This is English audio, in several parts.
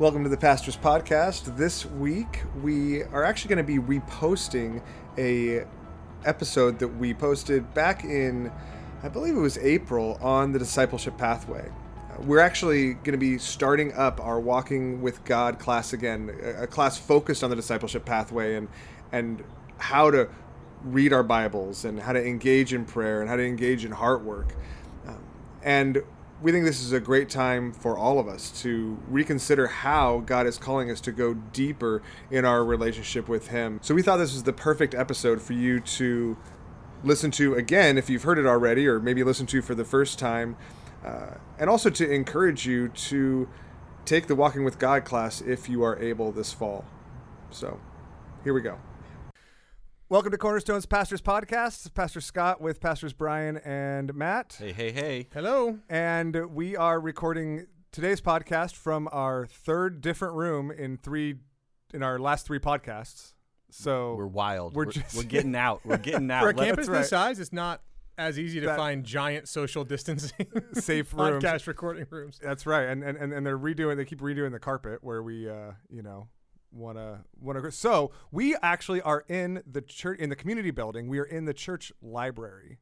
Welcome to the Pastors Podcast. This week we are actually going to be reposting a episode that we posted back in I believe it was April on the discipleship pathway. Uh, we're actually going to be starting up our Walking with God class again, a, class focused on the discipleship pathway and and how to read our Bibles and how to engage in prayer and how to engage in heart work. Um, and we think this is a great time for all of us to reconsider how God is calling us to go deeper in our relationship with Him. So we thought this was the perfect episode for you to listen to again if you've heard it already, or maybe listen to for the first time, uh, and also to encourage you to take the Walking with God class if you are able this fall. So here we go. Welcome to Cornerstone's Pastors Podcast. Pastor Scott with Pastors Brian and Matt. Hey, hey, hey. Hello. And we are recording today's podcast from our third different room in three in our last three podcasts. So We're wild. We're We're, just- we're getting out. We're getting out. For a Let- campus right. this size, it's not as easy to That- find giant social distancing safe rooms. podcast recording rooms. That's right. And, and and and they're redoing they keep redoing the carpet where we uh, you know, want to want to So, we actually are in the church in the community building. We are in the church library.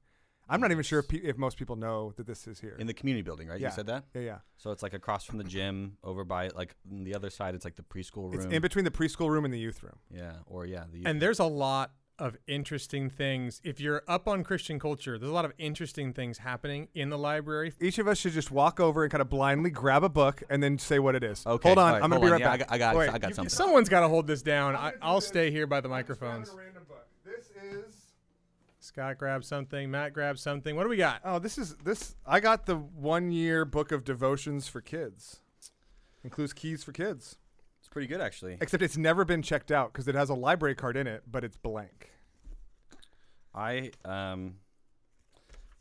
I'm not even sure if, pe- if most people know that this is here. in the community building, right? Yeah. You said that? yeah, yeah. So it's like across from the gym, over by like on the other side, it's like the preschool room. It's room. in between the preschool room and the youth room. yeah, or yeah, the And there's a lot of interesting things. If you're up on Christian culture, there's a lot of interesting things happening in the library. Each of us should just walk over and kind of blindly grab a book and then say what it is. Okay, Hold on. all right, I'm going hold to be on. right Yeah, back. I got, I got, Wait. I got You- something. someone's got to hold this down. I, I'll stay here by the microphones. This is Scott grabs something. Matt grabs something. What do we got? Oh, this is this. I got the one year book of devotions for kids. Includes keys for kids. It's pretty good actually. Except it's never been checked out because it has a library card in it, but it's blank. I um,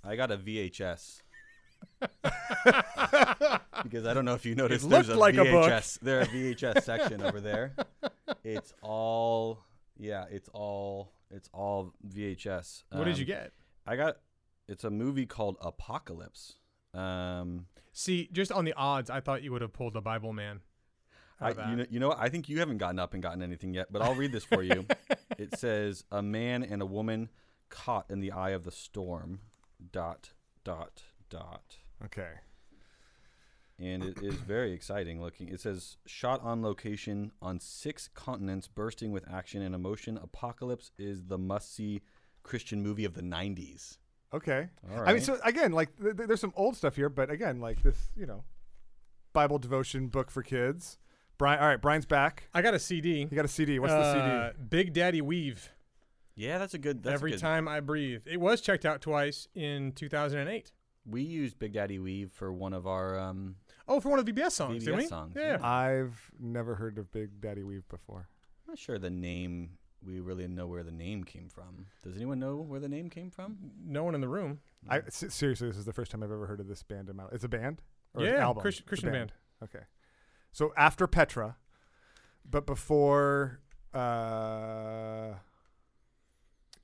I got a VHS. because I don't know if you noticed, there's looked a like a book. VHS. There's a VHS section over there. It's all, yeah, it's all, it's all VHS. what did you Um, get? I got it's a movie called Apocalypse. Um, See, just on the odds, I thought you would have pulled the Bibleman. I, you know, you know what? I think you haven't gotten up and gotten anything yet, but I'll read this for you. it says a man and a woman caught in the eye of the storm. Dot dot dot. Okay. And it is very exciting looking. It says shot on location on six continents, bursting with action and emotion. Apocalypse is the must-see Christian movie of the '90s. Okay. All right. I mean, so again, like th- th- there's some old stuff here, but again, like this, you know, Bible devotion book for kids. Brian, all right, Brian's back. I got a CD. You got a CD. What's the Uh, CD? Big Daddy Weave. yeah, that's a good. That's a Every good- time I breathe. It was checked out twice in 2008. We used Big Daddy Weave for one of our um, Oh, for one of the VBS songs, didn't VBS we? songs, Yeah. yeah. I've never heard of Big Daddy Weave before. I'm not sure the name. We really know where the name came from. Does anyone know where the name came from? No one in the room. I s- seriously, this is the first time I've ever heard of this band in my life. It's a band. Or an Yeah, album? Christ- It's a Christian band. Okay. So after Petra, but before, uh,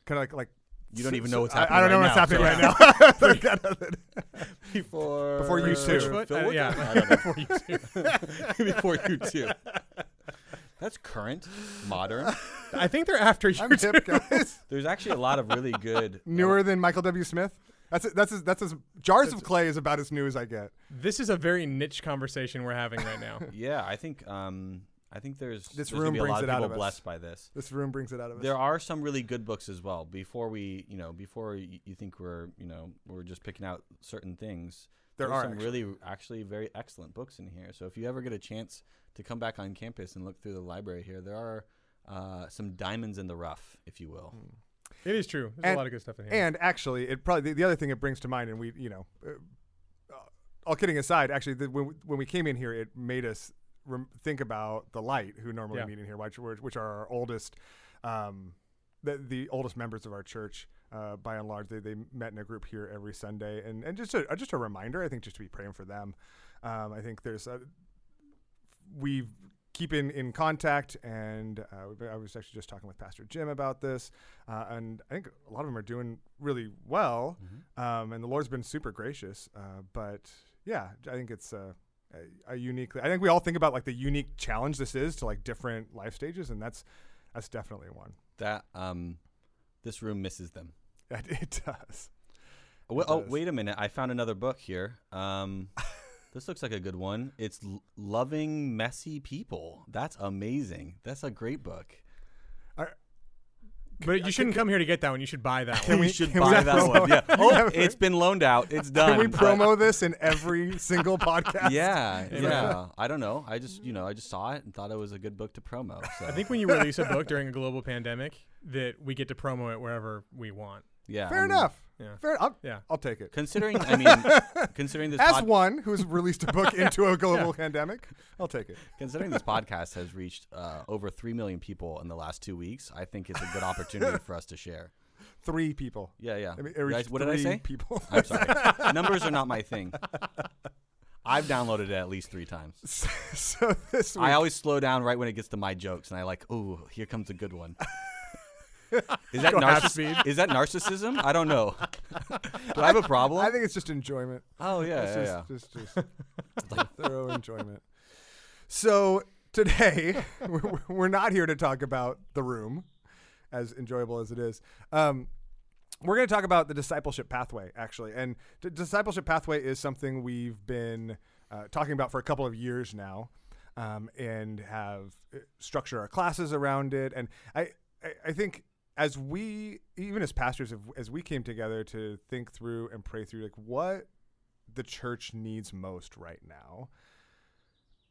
kind of like like. You don't even know what's happening I, don't know right what's now, happening so- right now. Before Before U2. Uh, yeah. I don't know. Before you two. Before U2. That's current, modern. I think they're after you. I'm guys. There's actually a lot of really good. Newer than Michael W. Smith. That's that's as, that's as jars of clay is about as new as I get. This is a very niche conversation we're having right now. Yeah, I think um, I think there's This there's room gonna be a brings lot it of out people of us. blessed by this. This room brings it out of us. There are some really good books as well. Before we, you know, before you, you think we're, you know, we're just picking out certain things. There there's are some actually. really, actually, very excellent books in here. So if you ever get a chance to come back on campus and look through the library here, there are uh, some diamonds in the rough, if you will. It is true. There's And- a lot of good stuff in here. And actually, it probably the, the other thing it brings to mind, and we, you know, uh, all kidding aside, actually, the, when, we- when we came in here, it made us rem- think about the light who normally Yeah. meet in here, which, which are our oldest, um, the, the oldest members of our church. Uh, by and large, they, they met in a group here every Sunday, and and just a uh, just a reminder, I think, just to be praying for them. Um, I think there's a, we keep in, in contact, and uh, I was actually just talking with Pastor Jim about this, uh, and I think a lot of them are doing really well, Mm-hmm. um, and the Lord's been super gracious. Uh, but yeah, I think it's uh, a, a uniquely. I think we all think about like the unique challenge this is to like different life stages, and that's that's definitely one. That um, this room misses them. It, it does. Wa- oh, does. wait a minute! I found another book here. Um, this looks like a good one. It's L- "Loving Messy People." That's amazing. That's a great book. But you uh, shouldn't come here to get that one. You should buy that one. we- we should can we buy have that promo? one. Yeah. Oh, it's been loaned out. It's done. Can we but- promo this in every single podcast? Yeah, yeah. I don't know. I just, you know, I just saw it and thought it was a good book to promo. So I think when you release a book during a global pandemic, that we get to promo it wherever we want. yeah. Fair I mean, enough. Yeah. Fair. I'll, Yeah. I'll take it. Considering, I mean, considering this As pod- one who's released a book into a global pandemic, I'll take it. considering this podcast has reached uh, over three million people in the last two weeks, I think it's a good opportunity for us to share. Three people. Yeah, yeah. I mean, it Guys, reached what did I say? People. I'm sorry. Numbers are not my thing. I've downloaded it at least three times. so this week, I always slow down right when it gets to my jokes, and I like, oh, here comes a good one. Is that Go half narciss- speed. Is that narcissism? I don't know. Do I have a problem? I think it's just enjoyment. oh yeah, It's yeah, just, yeah. just, just like thorough enjoyment. So today we're, we're not here to talk about the room, as enjoyable as it is. Um, we're going to talk about the discipleship pathway, actually, and the discipleship pathway is something we've been uh, talking about for a couple of years now, um, and have uh, structured our classes around it. And I, I, I think as we, even as pastors, as we came together to think through and pray through, like what the church needs most right now.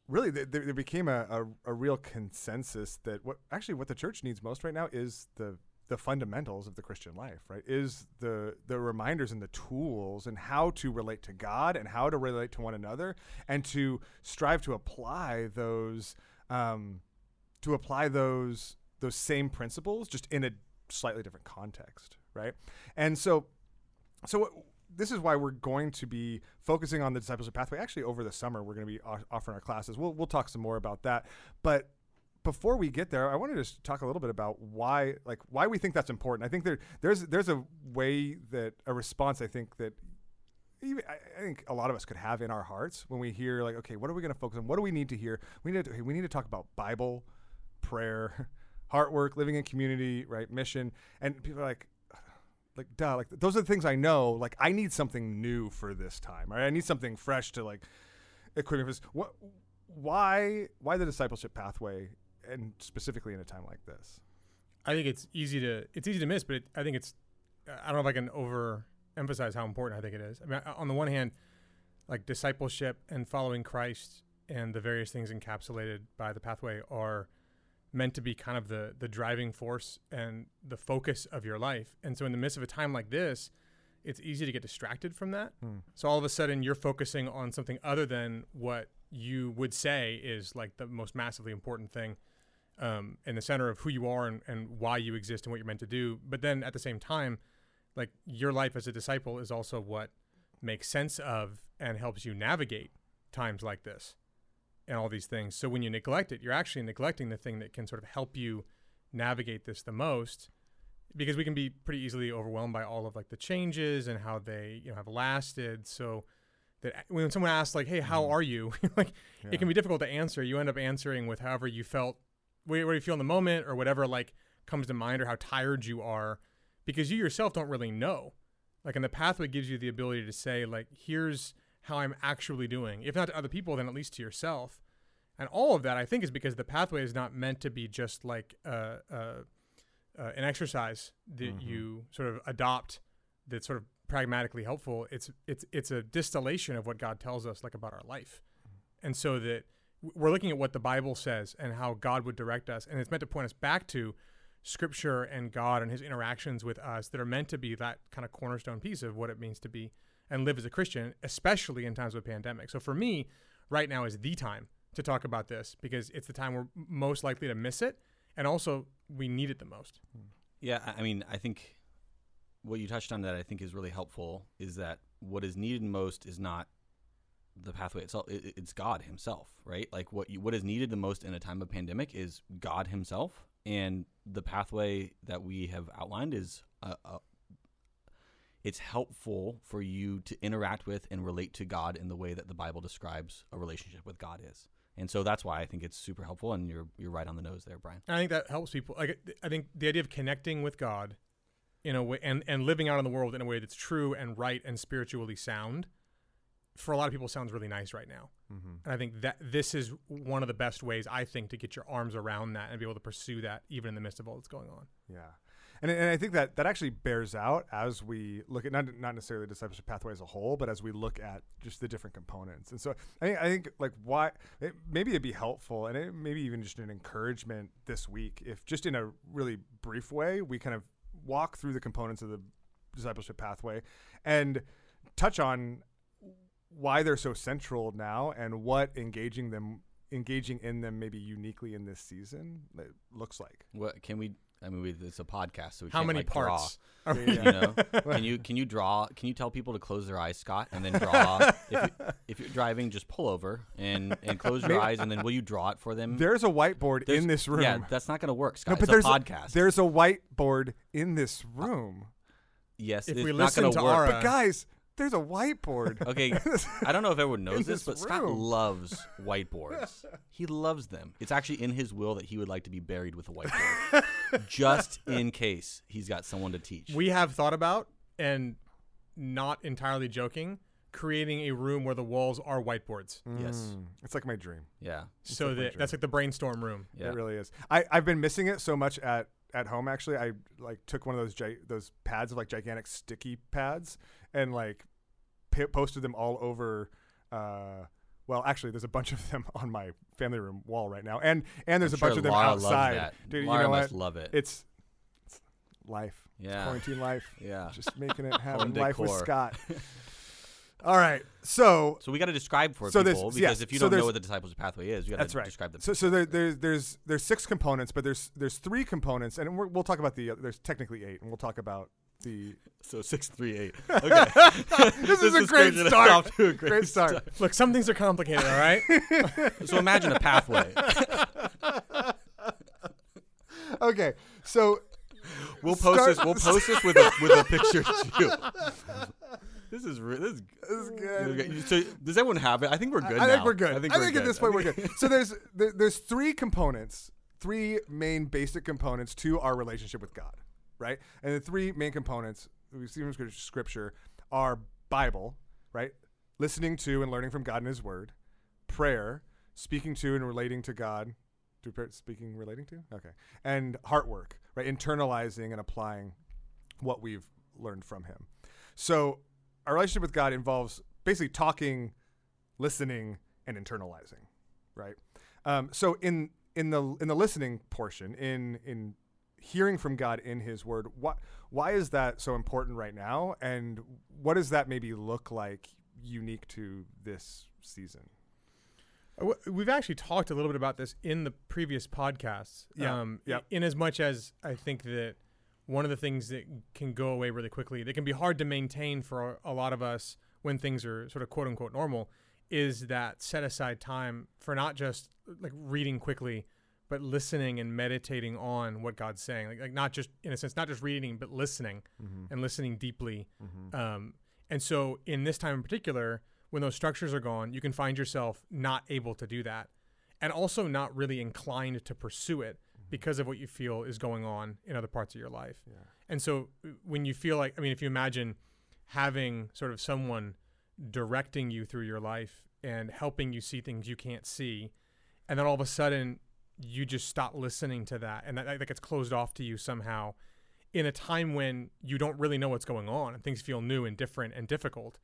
Really, th- there, there became a, a, a real consensus that what actually what the church needs most right now is the the fundamentals of the Christian life, right? Is the the reminders and the tools and how to relate to God and how to relate to one another and to strive to apply those um, to apply those those same principles just in a slightly different context, right? And so so this is why we're going to be focusing on the discipleship pathway. Actually, over the summer, we're going to be offering our classes. We'll we'll talk some more about that. But before we get there, I wanted to just talk a little bit about why like why we think that's important. I think there there's there's a way that a response I think that I think a lot of us could have in our hearts when we hear like, okay, what are we going to focus on? What do we need to hear? We need to we need to talk about Bible, prayer, heart work, living in community, right, mission, and people are like, like duh, like those are the things I know. Like I need something new for this time, right? I need something fresh to like equip me for this. What? Why? Why the discipleship pathway, and specifically in a time like this? I think it's easy to it's easy to miss, but it, I think it's I don't know if I can overemphasize how important I think it is. I mean, on the one hand, like discipleship and following Christ and the various things encapsulated by the pathway are meant to be kind of the the driving force and the focus of your life. And so in the midst of a time like this, it's easy to get distracted from that. Hmm. So all of a sudden you're focusing on something other than what you would say is like the most massively important thing um, in the center of who you are and, and why you exist and what you're meant to do. But then at the same time, like your life as a disciple is also what makes sense of and helps you navigate times like this and all these things. So when you neglect it, you're actually neglecting the thing that can sort of help you navigate this the most because we can be pretty easily overwhelmed by all of like the changes and how they, you know, have lasted. So that when someone asks like, "Hey, how mm-hmm. are you?" like it can be difficult to answer. You end up answering with however you felt, what what you feel in the moment, or whatever like comes to mind, or how tired you are, because you yourself don't really know. Like, and the pathway gives you the ability to say, like, here's how I'm actually doing. If not to other people, then at least to yourself. And all of that, I think, is because the pathway is not meant to be just like uh, uh, uh, an exercise that you sort of adopt that's sort of pragmatically helpful. It's it's it's a distillation of what God tells us, like about our life, and so that we're looking at what the Bible says and how God would direct us, and it's meant to point us back to Scripture and God and His interactions with us that are meant to be that kind of cornerstone piece of what it means to be and live as a Christian, especially in times of a pandemic. So for me, right now is the time to talk about this because it's the time we're most likely to miss it, and also we need it the most. Yeah, I- mean, I think what you touched on that I think is really helpful is that what is needed most is not the pathway itself; it's God Himself, right? Like what you, what is needed the most in a time of pandemic is God Himself, and the pathway that we have outlined is uh, uh, it's helpful for you to interact with and relate to God in the way that the Bible describes a relationship with God is. And so that's why I think it's super helpful. And you're you're right on the nose there, Brian. I think that helps people. Like I think the idea of connecting with God in a way and, and living out in the world in a way that's true and right and spiritually sound for a lot of people sounds really nice right now. Mm-hmm. And I think that this is one of the best ways I think to get your arms around that and be able to pursue that even in the midst of all that's going on. Yeah. And, and I think that that actually bears out as we look at not not necessarily the discipleship pathway as a whole, but as we look at just the different components. And so I think, I think like why it, maybe it'd be helpful and it, maybe even just an encouragement this week if just in a really brief way we kind of walk through the components of the discipleship pathway and touch on why they're so central now and what engaging them engaging in them maybe uniquely in this season looks like. What can we? I mean, we, it's a podcast, so we How can't many like, parts? Draw, are- you know, can you can you draw? Can you tell people to close their eyes, Scott, and then draw? if, you, if you're driving, just pull over and and close your Maybe- eyes, and then will you draw it for them? There's a whiteboard There's- in this room. Yeah, that's not going to work, Scott. no, but it's a there's podcast. there's a whiteboard in this room. yes, If it's we not listen going to work. Ara- but guys, there's a whiteboard. Okay, I don't know if everyone knows this, this but Scott loves whiteboards. he loves them. It's actually in his will that he would like to be buried with a whiteboard, just in case he's got someone to teach. we have thought about and not entirely joking creating a room where the walls are whiteboards Yes. Mm, it's like my dream. yeah, so like my that that's like the brainstorm room yeah. It really is. I I've been missing it so much at at home. Actually, I like took one of those gi- those pads of like gigantic sticky pads and like p- posted them all over. Uh, well, actually, there's a bunch of them on my family room wall right now, and and there's I'm a bunch of them Laura outside. that. Dude, Laura you know must what? love it. It's, it's life. It's yeah, quarantine life. yeah. Just making it happen. Life with. Scott. All right, so So we got to describe for So people because if you so don't know what the disciples' pathway is, you got to right. describe them. So, so there, there's there's there's six components, but there's there's three components, and we're, we'll talk about the. Uh, there's technically eight, and we'll talk about the. so six three eight. Okay, This, is a great start. off to a great, Great start. look some things are complicated all right So imagine a pathway. Okay, so We'll post Start- this. We'll post this with a with a picture too. This is re- this is this is good. So does everyone have it? I think we're good. I think we're good. I think, I think at this point we're good. So there's there, there's three components, three main basic components to our relationship with God, right? And the three main components we see from Scripture are Bible, right? Listening to and learning from God and His Word, prayer, speaking to and relating to God. Speaking relating to? Okay, and heart work, right? Internalizing and applying what we've learned from Him. So our relationship with God involves basically talking, listening, and internalizing, right? Um, so in in the in the listening portion, in in hearing from God in His Word, what why is that so important right now, and what does that maybe look like unique to this season? Uh, We've actually talked a little bit about this in the previous podcasts. Yeah, Um, yeah. In as much as I think that one of the things that can go away really quickly, that can be hard to maintain for a lot of us when things are sort of quote unquote normal, is that set aside time for not just like reading quickly, but listening and meditating on what God's saying. Like, like not just in a sense, not just reading, but listening and listening deeply. Um, and so, in this time in particular, when those structures are gone, you can find yourself not able to do that, and also not really inclined to pursue it because of what you feel is going on in other parts of your life. Yeah. And so, uh, when you feel like, I mean, if you imagine having sort of someone directing you through your life and helping you see things you can't see, and then all of a sudden you just stop listening to that, and that, that gets closed off to you somehow in a time when you don't really know what's going on and things feel new and different and difficult.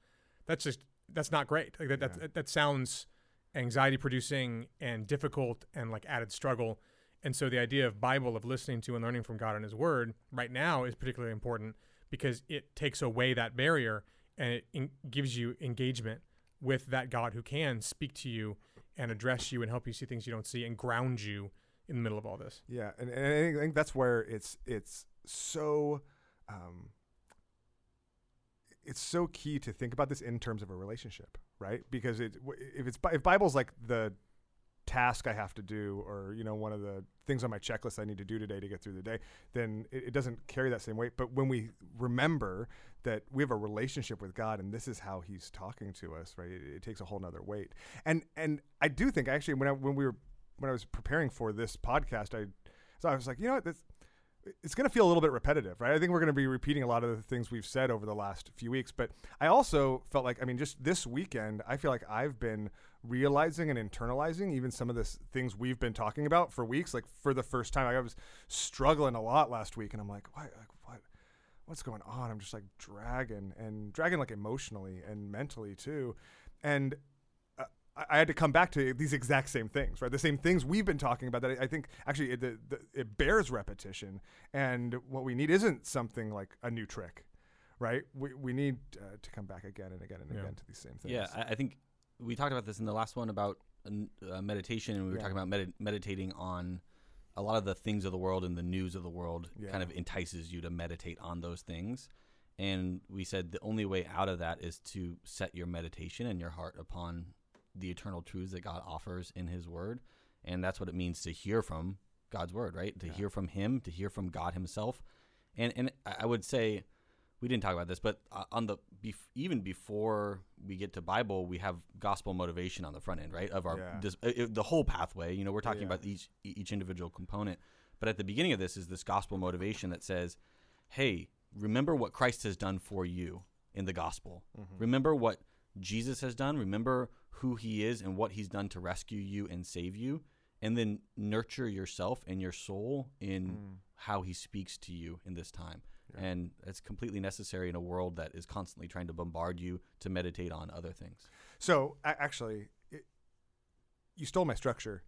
That's just that's not great. Like that Yeah. that, that sounds anxiety producing and difficult and like added struggle. And so the idea of Bible of listening to and learning from God and His Word right now is particularly important because it takes away that barrier and it in- gives you engagement with that God who can speak to you and address you and help you see things you don't see and ground you in the middle of all this. Yeah, and, and I think- that's where it's it's so um, it's so key to think about this in terms of a relationship, right? Because it if it's if Bible's like the task I have to do or you know one of the things on my checklist I need to do today to get through the day, then it, it doesn't carry that same weight. But when we remember that we have a relationship with God and this is how He's talking to us, right? It, it takes a whole nother weight. And and I do think actually when I when we were when I was preparing for this podcast, I so I was like, you know what, this it's going to feel a little bit repetitive, right? I think we're going to be repeating a lot of the things we've said over the last few weeks, but I also felt like, I mean, just this weekend, I feel like I've been realizing and internalizing even some of the things we've been talking about for weeks. Like for the first time, I was struggling a lot last week, and I'm like, what, like, what, what's going on? I'm just like dragging and dragging like emotionally and mentally too, and I had to come back to these exact same things, right? The same things we've been talking about that I, think actually it, the, the, it bears repetition. And what we need isn't something like a new trick, right? We, we need uh, to come back again and again and yeah. again to these same things. Yeah, I, I, think we talked about this in the last one about uh, meditation, and we were yeah. talking about med- meditating on a lot of the things of the world and the news of the world yeah. kind of entices you to meditate on those things. And we said the only way out of that is to set your meditation and your heart upon the eternal truths that God offers in His Word, and that's what it means to hear from God's Word, right? To yeah. hear from Him, to hear from God Himself, and and I would say we didn't talk about this, but uh, on the even before we get to Bible, we have gospel motivation on the front end, right? Of our yeah. this, uh, the whole pathway. You know, we're talking yeah. about each each individual component, but at the beginning of this is this gospel motivation that says, "Hey, remember what Christ has done for you in the gospel. Mm-hmm. Remember what Jesus has done. Remember who he is and what he's done to rescue you and save you and then nurture yourself and your soul in mm. how he speaks to you in this time yeah. and it's completely necessary in a world that is constantly trying to bombard you to meditate on other things so actually it, you stole my structure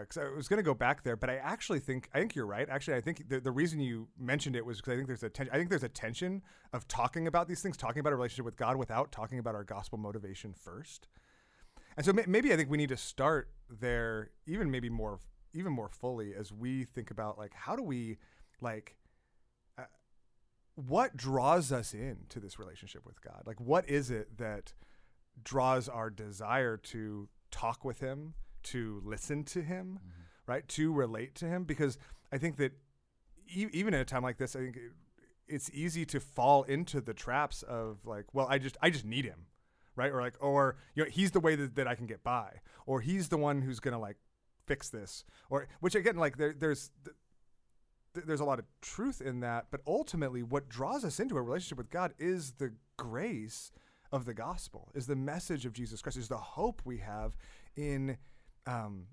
because uh, I was going to go back there, but I actually think I think you're right. Actually, I think the, the reason you mentioned it was because I think there's a ten- I think there's a tension of talking about these things, talking about a relationship with God without talking about our gospel motivation first. And so maybe I think we need to start there, even maybe more, even more fully as we think about like how do we, like, uh, what draws us into this relationship with God? Like, what is it that draws our desire to talk with Him, to listen to Him, mm-hmm. right, to relate to Him? Because I think that e- even in a time like this, I think. It, it's easy to fall into the traps of like, well, I just I just need him right? Or like, or you know, he's the way that, that I can get by, or he's the one who's gonna like fix this, or which again, like there, there's th- there's a lot of truth in that, but ultimately, what draws us into a relationship with God is the grace of the gospel, is the message of Jesus Christ, is the hope we have in um,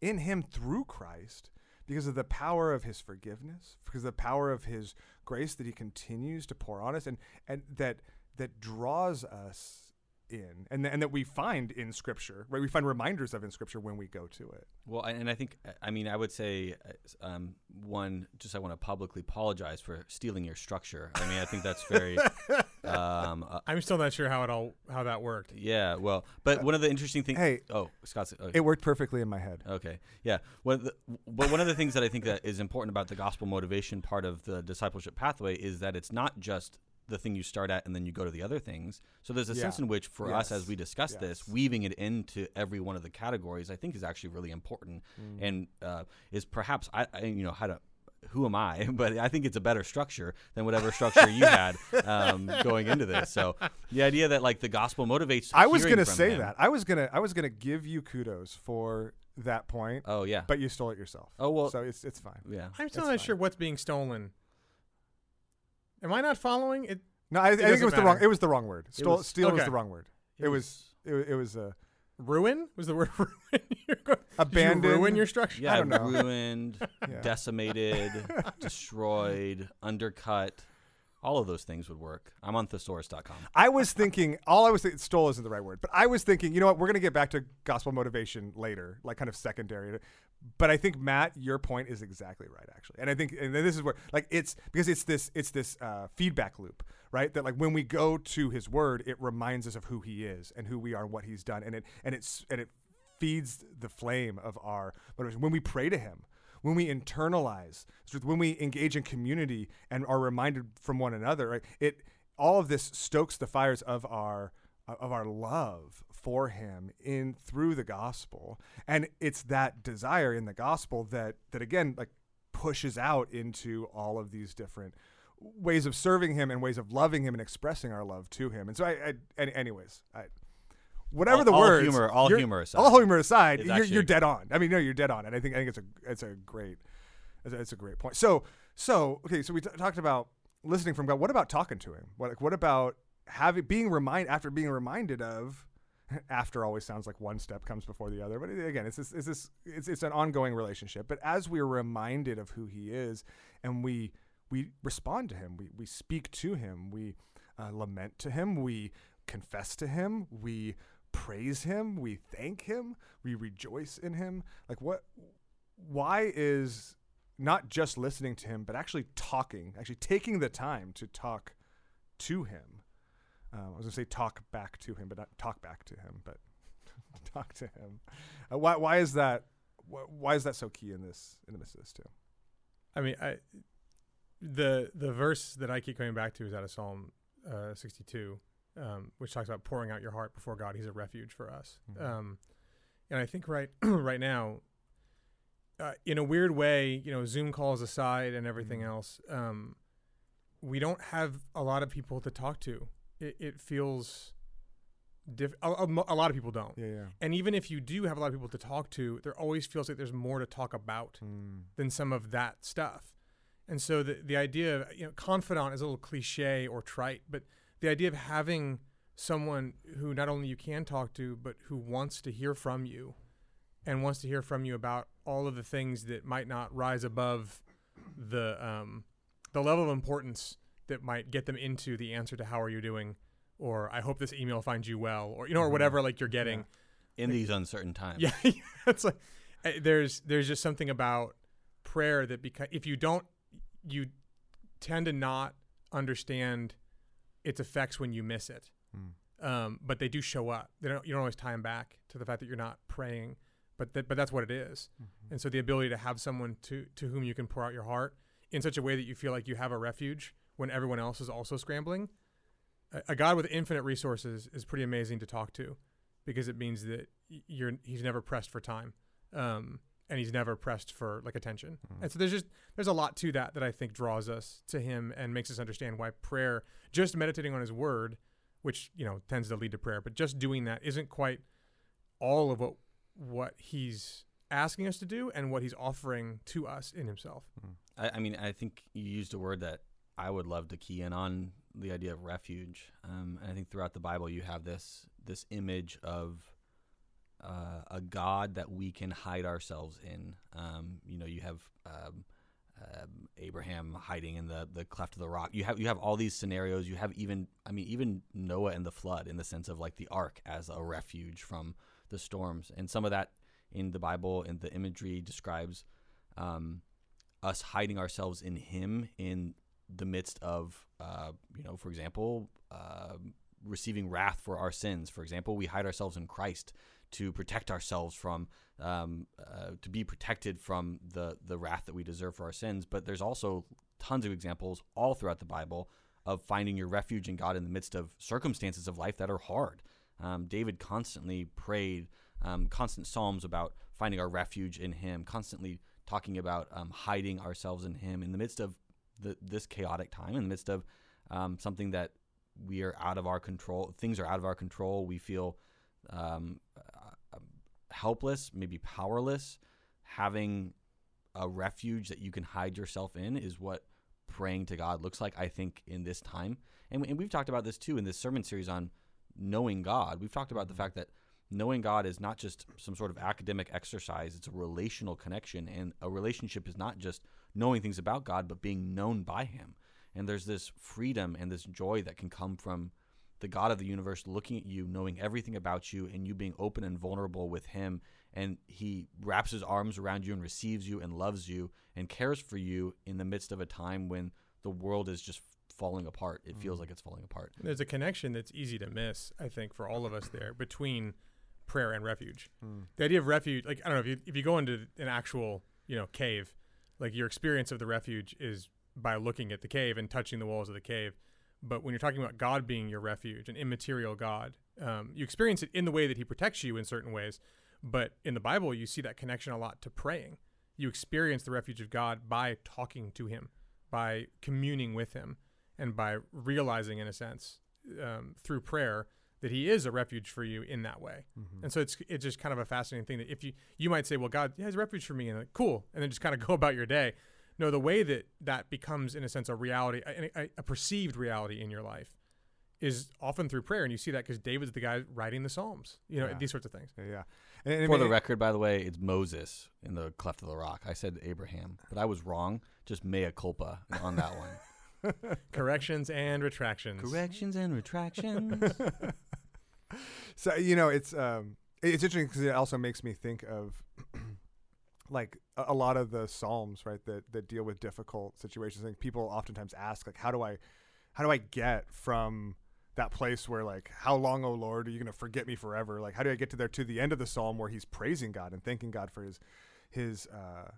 in Him through Christ because of the power of his forgiveness, because of the power of his grace that he continues to pour on us and and that that draws us in and, and that we find in scripture right? We find reminders of in scripture when we go to it. Well and i think i mean i would say um, one just i want to publicly apologize for stealing your structure. I mean i think that's very um, uh, i'm still not sure how it all how that worked. Yeah well but uh, one of the interesting things hey oh scott's okay. it worked perfectly in my head. Okay yeah. Well, the, but one of the things that i think that is important about the gospel motivation part of the discipleship pathway is that it's not just the thing you start at and then you go to the other things. So there's a yeah. sense in which, for yes. us, as we discuss yes. this, weaving it into every one of the categories, I think is actually really important, mm. and uh, is perhaps I, I, you know how to. Who am I? But I think it's a better structure than whatever structure you had um, going into this. So the idea that like the gospel motivates. I was gonna say him, that. I was gonna. I was gonna give you kudos for that point. Oh yeah. But you stole it yourself. Oh well. So it's it's fine. Yeah. I'm still not fine. sure what's being stolen. Am I not following it? No, I, I think it was matter. the wrong. It was the wrong word. Stole, was, steal okay. was the wrong word. It, it was. It, it was a. Uh, ruin was the word ruin. Abandoned. You ruin your structure. Yeah, ruined, yeah. decimated, destroyed, undercut. All of those things would work. I'm on thesaurus.com. I was thinking, all I was thinking, stole isn't the right word, but I was thinking, you know what, we're going to get back to gospel motivation later, like kind of secondary. But I think Matt, your point is exactly right, actually. And I think, and this is where, like, it's because it's this, it's this uh, feedback loop, right? That like when we go to His Word, it reminds us of who He is and who we are and what He's done, and it, and it's, and it feeds the flame of our motivation. When we pray to Him, when we internalize, when we engage in community and are reminded from one another, right? It all of this stokes the fires of our of our love for him in through the gospel. And it's that desire in the gospel that that again like pushes out into all of these different ways of serving him and ways of loving him and expressing our love to him. And so i, I any, anyways i whatever All- the all words humor- all humor aside, all humor aside you're, you're dead on. I mean no you're dead on. And i think i think it's a it's a great it's a, it's a great point. So so okay so we t- talked about listening from god. What about talking to him? What like, what about having being remind after being reminded of after always sounds like one step comes before the other. But again it's this, it's this it's, it's an ongoing relationship. But as we're reminded of who he is and we we respond to him we we speak to him we uh, lament to him we confess to him we praise him we thank him we rejoice in him. Like what why is not just listening to him but actually talking actually taking the time to talk to him um, I was gonna say talk back to him, but not talk back to him, but talk to him. Uh, why? Why is that? Wh- why is that so key in this in the midst of this too? I mean, I the the verse that I keep coming back to is out of Psalm uh, 62, um, which talks about pouring out your heart before God. He's a refuge for us. Mhm. Um, and I think right right now, uh, in a weird way, you know, Zoom calls aside and everything Mhm. else, um, we don't have a lot of people to talk to. It, it feels diff- a, a a lot of people don't. Yeah, yeah. And even if you do have a lot of people to talk to, there always feels like there's more to talk about Mm. than some of that stuff. And so the the idea of you know confidant is a little cliche or trite, but the idea of having someone who not only you can talk to, but who wants to hear from you, and wants to hear from you about all of the things that might not rise above the um, the level of importance that might get them into the answer to how are you doing, or I hope this email finds you well, or you know, or Mhm. whatever like you're getting. in these uncertain times. Yeah, it's like uh, there's there's just something about prayer that because if you don't, you tend to not understand its effects when you miss it. Mm. Um, but they do show up. They don't. You don't always tie them back to the fact that you're not praying, but that, but that's what it is. Mhm. And so the ability to have someone to to whom you can pour out your heart in such a way that you feel like you have a refuge when everyone else is also scrambling. A, a God with infinite resources is pretty amazing to talk to, because it means that you're he's never pressed for time, um, and he's never pressed for like attention. Mhm. And so there's just there's a lot to that that I think draws us to him and makes us understand why prayer, just meditating on his word, which you know tends to lead to prayer, but just doing that isn't quite all of what what he's asking us to do and what he's offering to us in himself. I, I mean, I think you used a word that I would love to key in on the idea of refuge. Um, and I think throughout the Bible, you have this this image of uh, a God that we can hide ourselves in. Um, you know, you have um, um, Abraham hiding in the, the cleft of the rock. You have you have all these scenarios. You have even I mean even Noah and the flood in the sense of like the ark as a refuge from the storms. And some of that in the Bible and the imagery describes um, us hiding ourselves in Him in the midst of uh, you know, for example, uh, receiving wrath for our sins. For example, we hide ourselves in Christ to protect ourselves from um, uh, to be protected from the the wrath that we deserve for our sins. But there's also tons of examples all throughout the Bible of finding your refuge in God in the midst of circumstances of life that are hard. Um, David constantly prayed, um, constant psalms about finding our refuge in Him, constantly talking about um, hiding ourselves in Him in the midst of the, this chaotic time, in the midst of um, something that we are out of our control. Things are out of our control. We feel um, uh, helpless, maybe powerless. Having a refuge that you can hide yourself in is what praying to God looks like, I think, in this time. And, and we've talked about this too in this sermon series on knowing God. We've talked about the fact that knowing God is not just some sort of academic exercise, it's a relational connection. And a relationship is not just knowing things about God, but being known by Him. And there's this freedom and this joy that can come from the God of the universe looking at you, knowing everything about you, and you being open and vulnerable with Him. And He wraps His arms around you and receives you and loves you and cares for you in the midst of a time when the world is just falling apart. It feels mm. like it's falling apart. There's a connection that's easy to miss, I think, for all of us there between prayer and refuge. Mm. The idea of refuge, like I don't know if you if you go into an actual you know cave, like your experience of the refuge is by looking at the cave and touching the walls of the cave. But when you're talking about God being your refuge, an immaterial God Um, you experience it in the way that He protects you in certain ways, but in the Bible, you see that connection a lot to praying. You experience the refuge of God by talking to Him, by communing with Him, and by realizing, in a sense, um, through prayer that He is a refuge for you in that way. Mm-hmm. And so it's it's just kind of a fascinating thing that if you you might say, well, God has a refuge for me, and like, cool, and then just kind of go about your day. No, the way that that becomes, in a sense, a reality, a, a, a perceived reality in your life, is often through prayer, and you see that because David's the guy writing the Psalms, you know, Yeah. these sorts of things. Yeah, yeah. And, and I For the record, by the way, it's Moses in the cleft of the rock. I said Abraham, but I was wrong. Just mea culpa on that one. Corrections and retractions. Corrections and retractions. so you know it's um it's interesting because it also makes me think of like a, a lot of the psalms right that that deal with difficult situations and people oftentimes ask like how do i how do i get from that place where like how long oh lord are you going to forget me forever like how do i get to there to the end of the psalm where he's praising god and thanking god for his his uh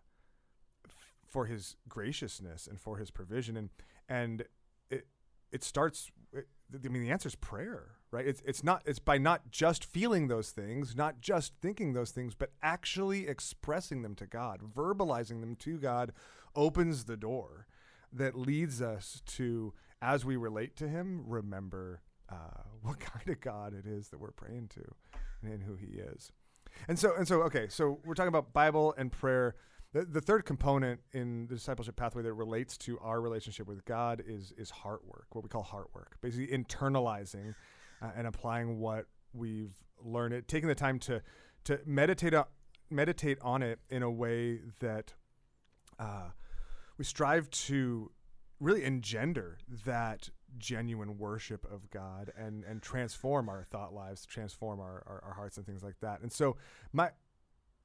for his graciousness and for his provision and and it it starts it, I mean the answer is prayer right? It's it's not it's by not just feeling those things not just thinking those things but actually expressing them to God. Verbalizing them to God opens the door that leads us to as we relate to him remember uh, what kind of God it is that we're praying to and who he is. And so and so okay so we're talking about Bible and prayer the, the third component in the discipleship pathway that relates to our relationship with God is is heart work, what we call heart work. Basically, internalizing uh, and applying what we've learned, it taking the time to to meditate on, meditate on it in a way that uh, we strive to really engender that genuine worship of God and and transform our thought lives, transform our, our, our hearts and things like that. And so my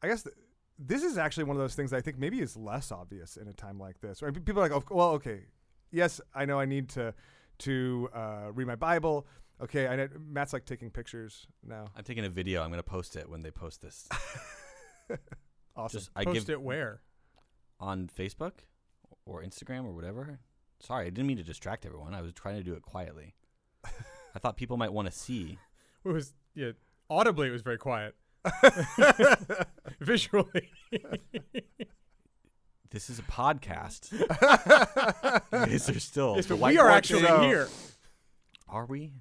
I guess. The, this is actually one of those things I think maybe is less obvious in a time like this. Right? People are like, oh, well, okay, yes, I know I need to to uh, read my Bible. Okay, I know, Matt's like taking pictures now. I'm taking a video. I'm going to post it when they post this. Awesome. Just I Post give it where? on Facebook or Instagram or whatever. Sorry, I didn't mean to distract everyone. I was trying to do it quietly. I thought people might want to see. It was yeah. Audibly, it was very quiet. Visually, This is a podcast. guys are still. yes, the but we are whiteboard actually thing- here. Are we?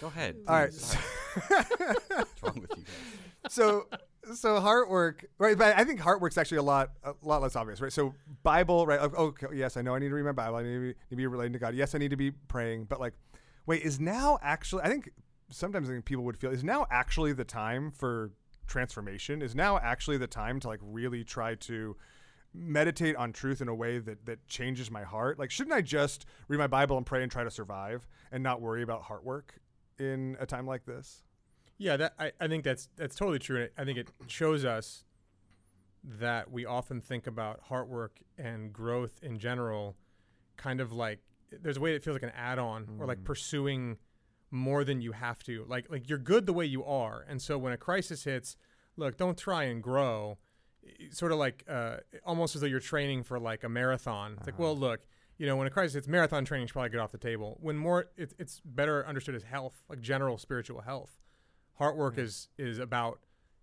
Go ahead. All right. Sorry. What's wrong with you guys? so so heart work right but i think heart work's actually a lot a lot less obvious right so bible right oh, okay yes i know i need to read my bible i need to be, need to be relating to god yes i need to be praying but like wait is now actually i think sometimes i think people would feel is now actually the time for transformation is now actually the time to like really try to meditate on truth in a way that that changes my heart like shouldn't i just read my bible and pray and try to survive and not worry about heart work in a time like this Yeah, that I, I think that's that's totally true. And I think it shows us that we often think about heart work and growth in general, kind of like there's a way that feels like an add-on or like Mm. pursuing more than you have to. Like like you're good the way you are, and so when a crisis hits, look, don't try and grow. Sort of like uh, almost as though you're training for like a marathon. It's like, Uh-huh. well, look, you know, when a crisis hits, marathon training should probably get off the table. When more, it, it's better understood as health, like general spiritual health. Heart work Yeah. is is about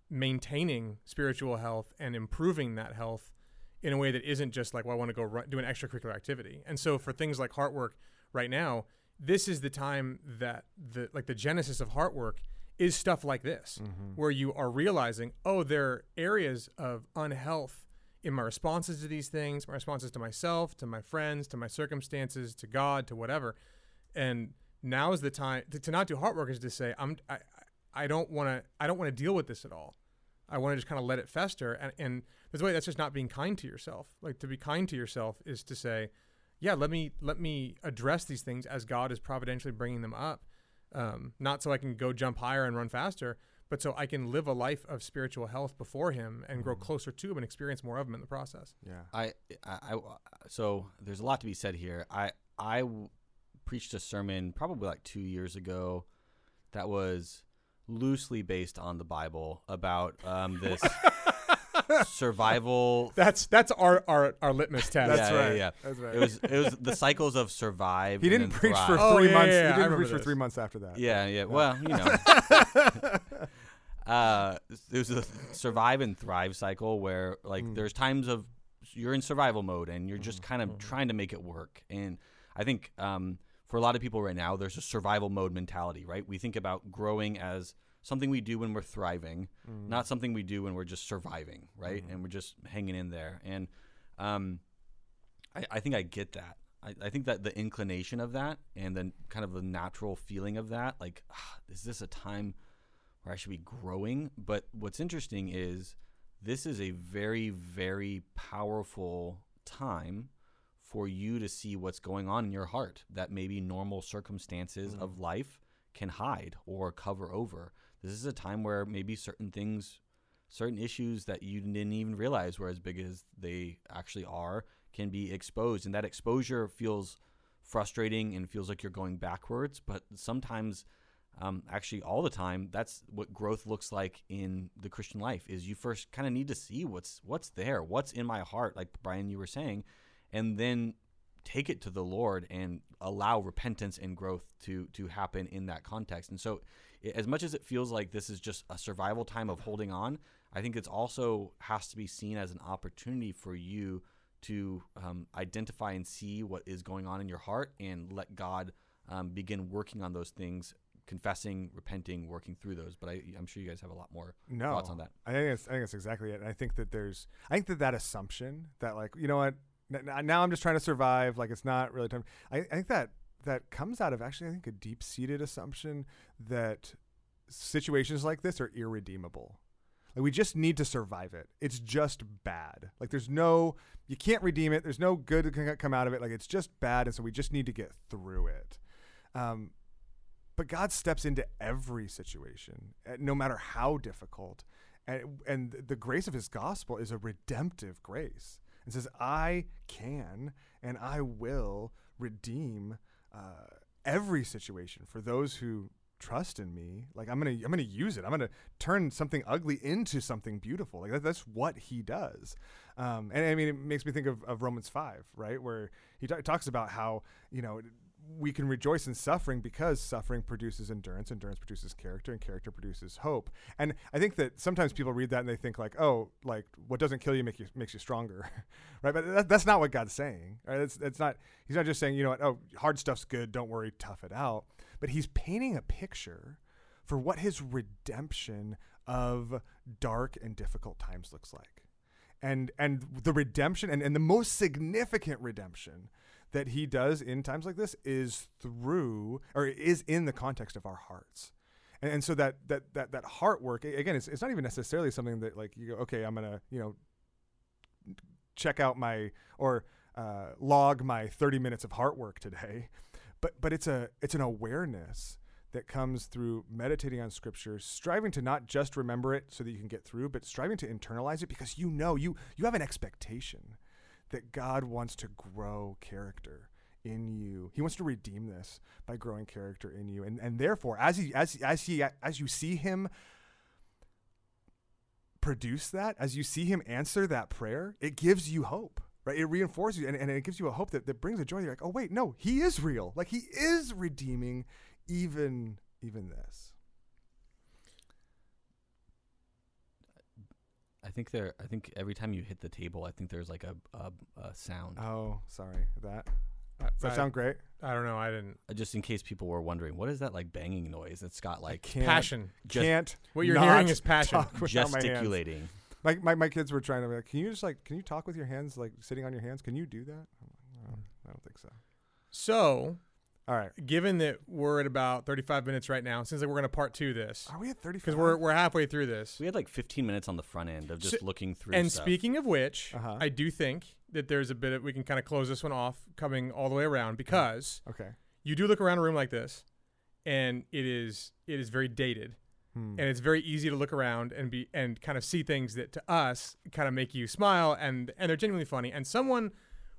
maintaining spiritual health and improving that health in a way that isn't just like, well, I want to go run, do an extracurricular activity. And so for things like heart work right now, this is the time that the like the genesis of heart work is stuff like this, mm-hmm. where you are realizing, oh, there are areas of unhealth in my responses to these things, my responses to myself, to my friends, to my circumstances, to God, to whatever. And now is the time to, to not do heart work is to say, I'm I, I don't want to I don't want to deal with this at all. I want to just kind of let it fester. And, and there's a way that's just not being kind to yourself. Like to be kind to yourself is to say, yeah, let me let me address these things as God is providentially bringing them up. Um, not so I can go jump higher and run faster, but so I can live a life of spiritual health before Him and grow Mhm. closer to Him and experience more of Him in the process. yeah I, I, I- so there's a lot to be said here. I, I w- preached a sermon probably like two years ago that was loosely based on the Bible about um, this survival. That's that's our our, our litmus test. That's yeah, yeah, right. yeah. That's right. It was it was the cycles of survive. he didn't then preach for thrive. Oh, three yeah, months. yeah, he didn't remember preach for three months after that. Yeah, yeah. Well, you know. uh, there's a survive and thrive cycle where like Mm. there's times of you're in survival mode and you're just kind of trying to make it work. And I think um, for a lot of people right now, there's a survival mode mentality, right? We think about growing as something we do when we're thriving, Mm. not something we do when we're just surviving, right? And we're just hanging in there. And um, I, I think I get that. I, I think that the inclination of that and then kind of the natural feeling of that, like, ah, is this a time where I should be growing? But what's interesting is this is a very, very powerful time for you to see what's going on in your heart that maybe normal circumstances of life can hide or cover over. This is a time where maybe certain things, certain issues that you didn't even realize were as big as they actually are can be exposed. And that exposure feels frustrating and feels like you're going backwards. But sometimes, um, actually, all the time, that's what growth looks like in the Christian life. Is you first kind of need to see what's what's there, what's in my heart, like Brian you were saying, and then take it to the Lord and allow repentance and growth to to happen in that context. And so, as much as it feels like this is just a survival time of holding on, I think it's also has to be seen as an opportunity for you to um, identify and see what is going on in your heart and let God um, begin working on those things, confessing, repenting, working through those. But I, I'm sure you guys have a lot more no thoughts on that. I think that's, I think that's exactly it. And I think that there's, I think that that assumption that like, you know what, now I'm just trying to survive. Like it's not really time. I, I think that that comes out of actually, I think a deep seated assumption that situations like this are irredeemable. Like we just need to survive it. It's just bad. Like there's no, you can't redeem it. There's no good that can come out of it. Like it's just bad, and so we just need to get through it. Um, but God steps into every situation, uh, no matter how difficult, and and the grace of His gospel is a redemptive grace, and says, "I can and I will redeem uh, every situation for those who trust in me. Like i'm gonna i'm gonna use it. I'm gonna turn something ugly into something beautiful. Like that, that's what he does. Um, and i mean it makes me think of, of romans 5 right? Where he ta- talks about how you know we can rejoice in suffering because suffering produces endurance endurance produces character and character produces hope. And i think that sometimes people read that and they think like oh like what doesn't kill you make you makes you stronger right? But that, that's not what god's saying right? It's, it's not he's not just saying you know what oh hard stuff's good don't worry tough it out. But he's painting a picture for what his redemption of dark and difficult times looks like. And and the redemption and, and the most significant redemption that he does in times like this is through or is in the context of our hearts. And, and so that that that that heart work again it's, it's not even necessarily something that like you go okay i'm gonna you know check out my or uh, log my 30 minutes of heart work today. But but it's a it's an awareness that comes through meditating on scripture striving to not just remember it so that you can get through but striving to internalize it because you know you you have an expectation that God wants to grow character in you. He wants to redeem this by growing character in you. And and therefore as he as as he as you see him produce that, as you see him answer that prayer, it gives you hope. Right? It reinforces you and, and it gives you a hope that, that brings a joy. You're like, oh wait, no, he is real. Like he is redeeming even even this. Think there. I think every time you hit the table, I think there's like a a, a sound. Oh, sorry. That I, does that I- sound great? I don't know. I didn't. Uh, Just in case people were wondering, what is that like banging noise? It's got like Can't, Passion. just Can't What you're not hearing is passion. talk without my hands. gesticulating. My, my, my kids were trying to be like, can you just like, can you talk with your hands, like sitting on your hands? Can you do that? I'm like, no, I don't think so. So, All right. given that we're at about 35 minutes right now, since like we're going to part two this, Are we at 35? because we're, we're halfway through this. We had like 15 minutes on the front end of just So- looking through. And stuff. speaking of which, Uh-huh. I do think that there's a bit of, we can kind of close this one off coming all the way around because okay. you do look around a room like this and it is it is very dated Hmm. and it's very easy to look around and be and kind of see things that to us kind of make you smile and and they're genuinely funny and someone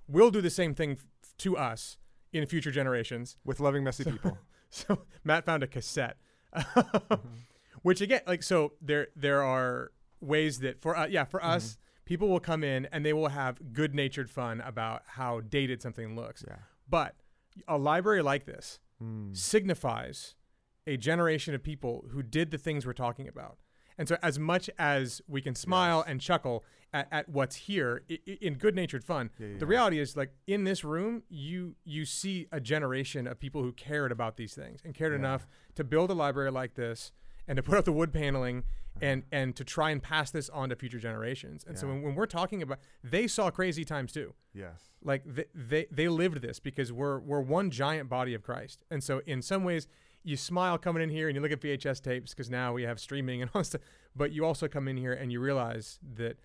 will do the same thing f- to us in future generations With loving, messy people. so Matt found a cassette, Mm-hmm. which again, like so there there are ways that for uh, yeah for Mm-hmm. us people will come in and they will have good natured fun about how dated something looks. Yeah. But a library like this Mm. signifies a generation of people who did the things we're talking about. And so, as much as we can smile Yes. and chuckle at, at what's here i- i- in good-natured fun, Yeah, yeah, the yeah. reality is, like in this room, you you see a generation of people who cared about these things and cared enough to build a library like this and to put up the wood paneling and and to try and pass this on to future generations. And so, when, when we're talking about, they saw crazy times too Yes. like they, they they lived this because we're we're one giant body of Christ. And so in some ways you smile coming in here and you look at VHS tapes because now we have streaming and all stuff, but you also come in here and you realize that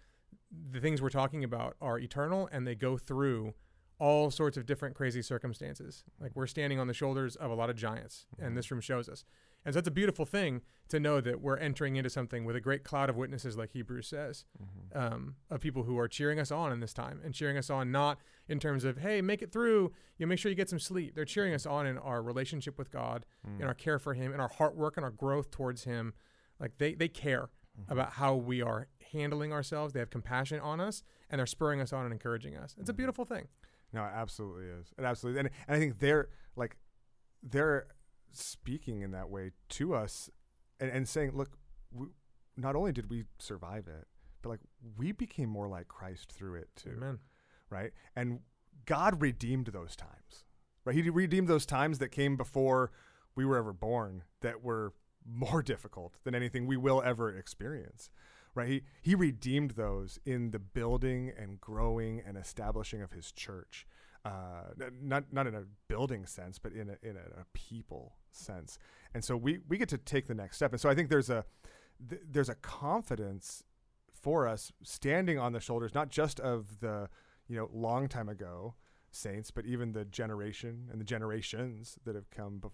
the things we're talking about are eternal and they go through all sorts of different crazy circumstances. Like we're standing on the shoulders of a lot of giants and mm-hmm. this room shows us. And so that's a beautiful thing to know that we're entering into something with a great cloud of witnesses, like Hebrews says, mm-hmm. um, of people who are cheering us on in this time and cheering us on not in terms of, hey, make it through, you make sure you get some sleep. They're cheering us on in our relationship with God, in mm. our care for Him, in our heart work and our growth towards Him. Like they, they care mm-hmm. about how we are handling ourselves. They have compassion on us and they're spurring us on and encouraging us. It's a mm-hmm. beautiful thing. No, it absolutely is. It absolutely, and, and I think they're like they're speaking in that way to us, and, and saying, look, we, not only did we survive it, but like we became more like Christ through it too, Amen. right? And God redeemed those times, right? He redeemed those times that came before we were ever born that were more difficult than anything we will ever experience right he he redeemed those in the building and growing and establishing of his church uh, not not in a building sense but in a, in a, a people sense. And so we we get to take the next step. And so i think there's a th- there's a confidence for us standing on the shoulders not just of the you know long time ago saints but even the generation and the generations that have come bef-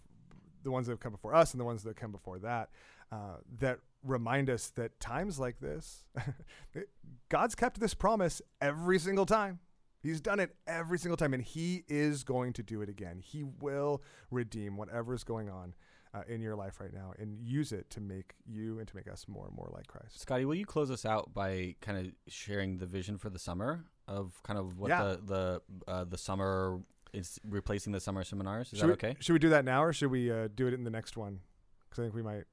the ones that have come before us and the ones that come before that uh, that remind us that times like this god's kept this promise every single time he's done it every single time and he is going to do it again he will redeem whatever is going on uh, in your life right now and use it to make you and to make us more and more like christ Scotty, will you close us out by kind of sharing the vision for the summer of kind of what Yeah. the the uh, the summer is replacing the summer seminars? Is should that we, okay? should we do that now or should we uh, do it in the next one because i think we might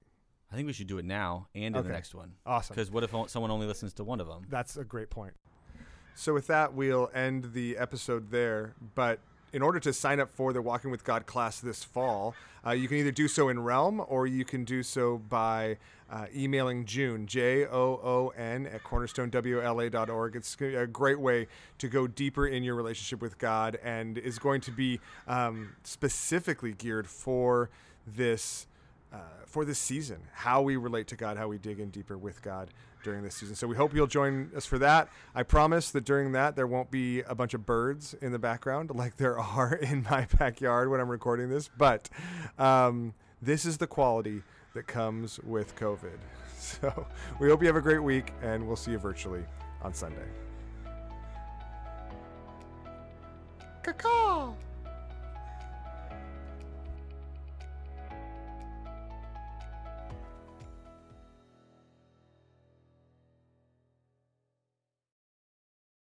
I think we should do it now and in Okay. the next one. awesome Because what if someone only listens to one of them? that's a great point So with that, we'll end the episode there. But in order to sign up for the Walking with God class this fall, uh, you can either do so in Realm or you can do so by uh, emailing Joon, J O O N, at cornerstonewla.org. It's a great way to go deeper in your relationship with God and is going to be um, specifically geared for this. Uh, for this season, how we relate to God, how we dig in deeper with God during this season. So we hope you'll join us for that. I promise that during that there won't be a bunch of birds in the background like there are in my backyard when I'm recording this. But um, this is the quality that comes with COVID. So we hope you have a great week, and we'll see you virtually on Sunday. Caw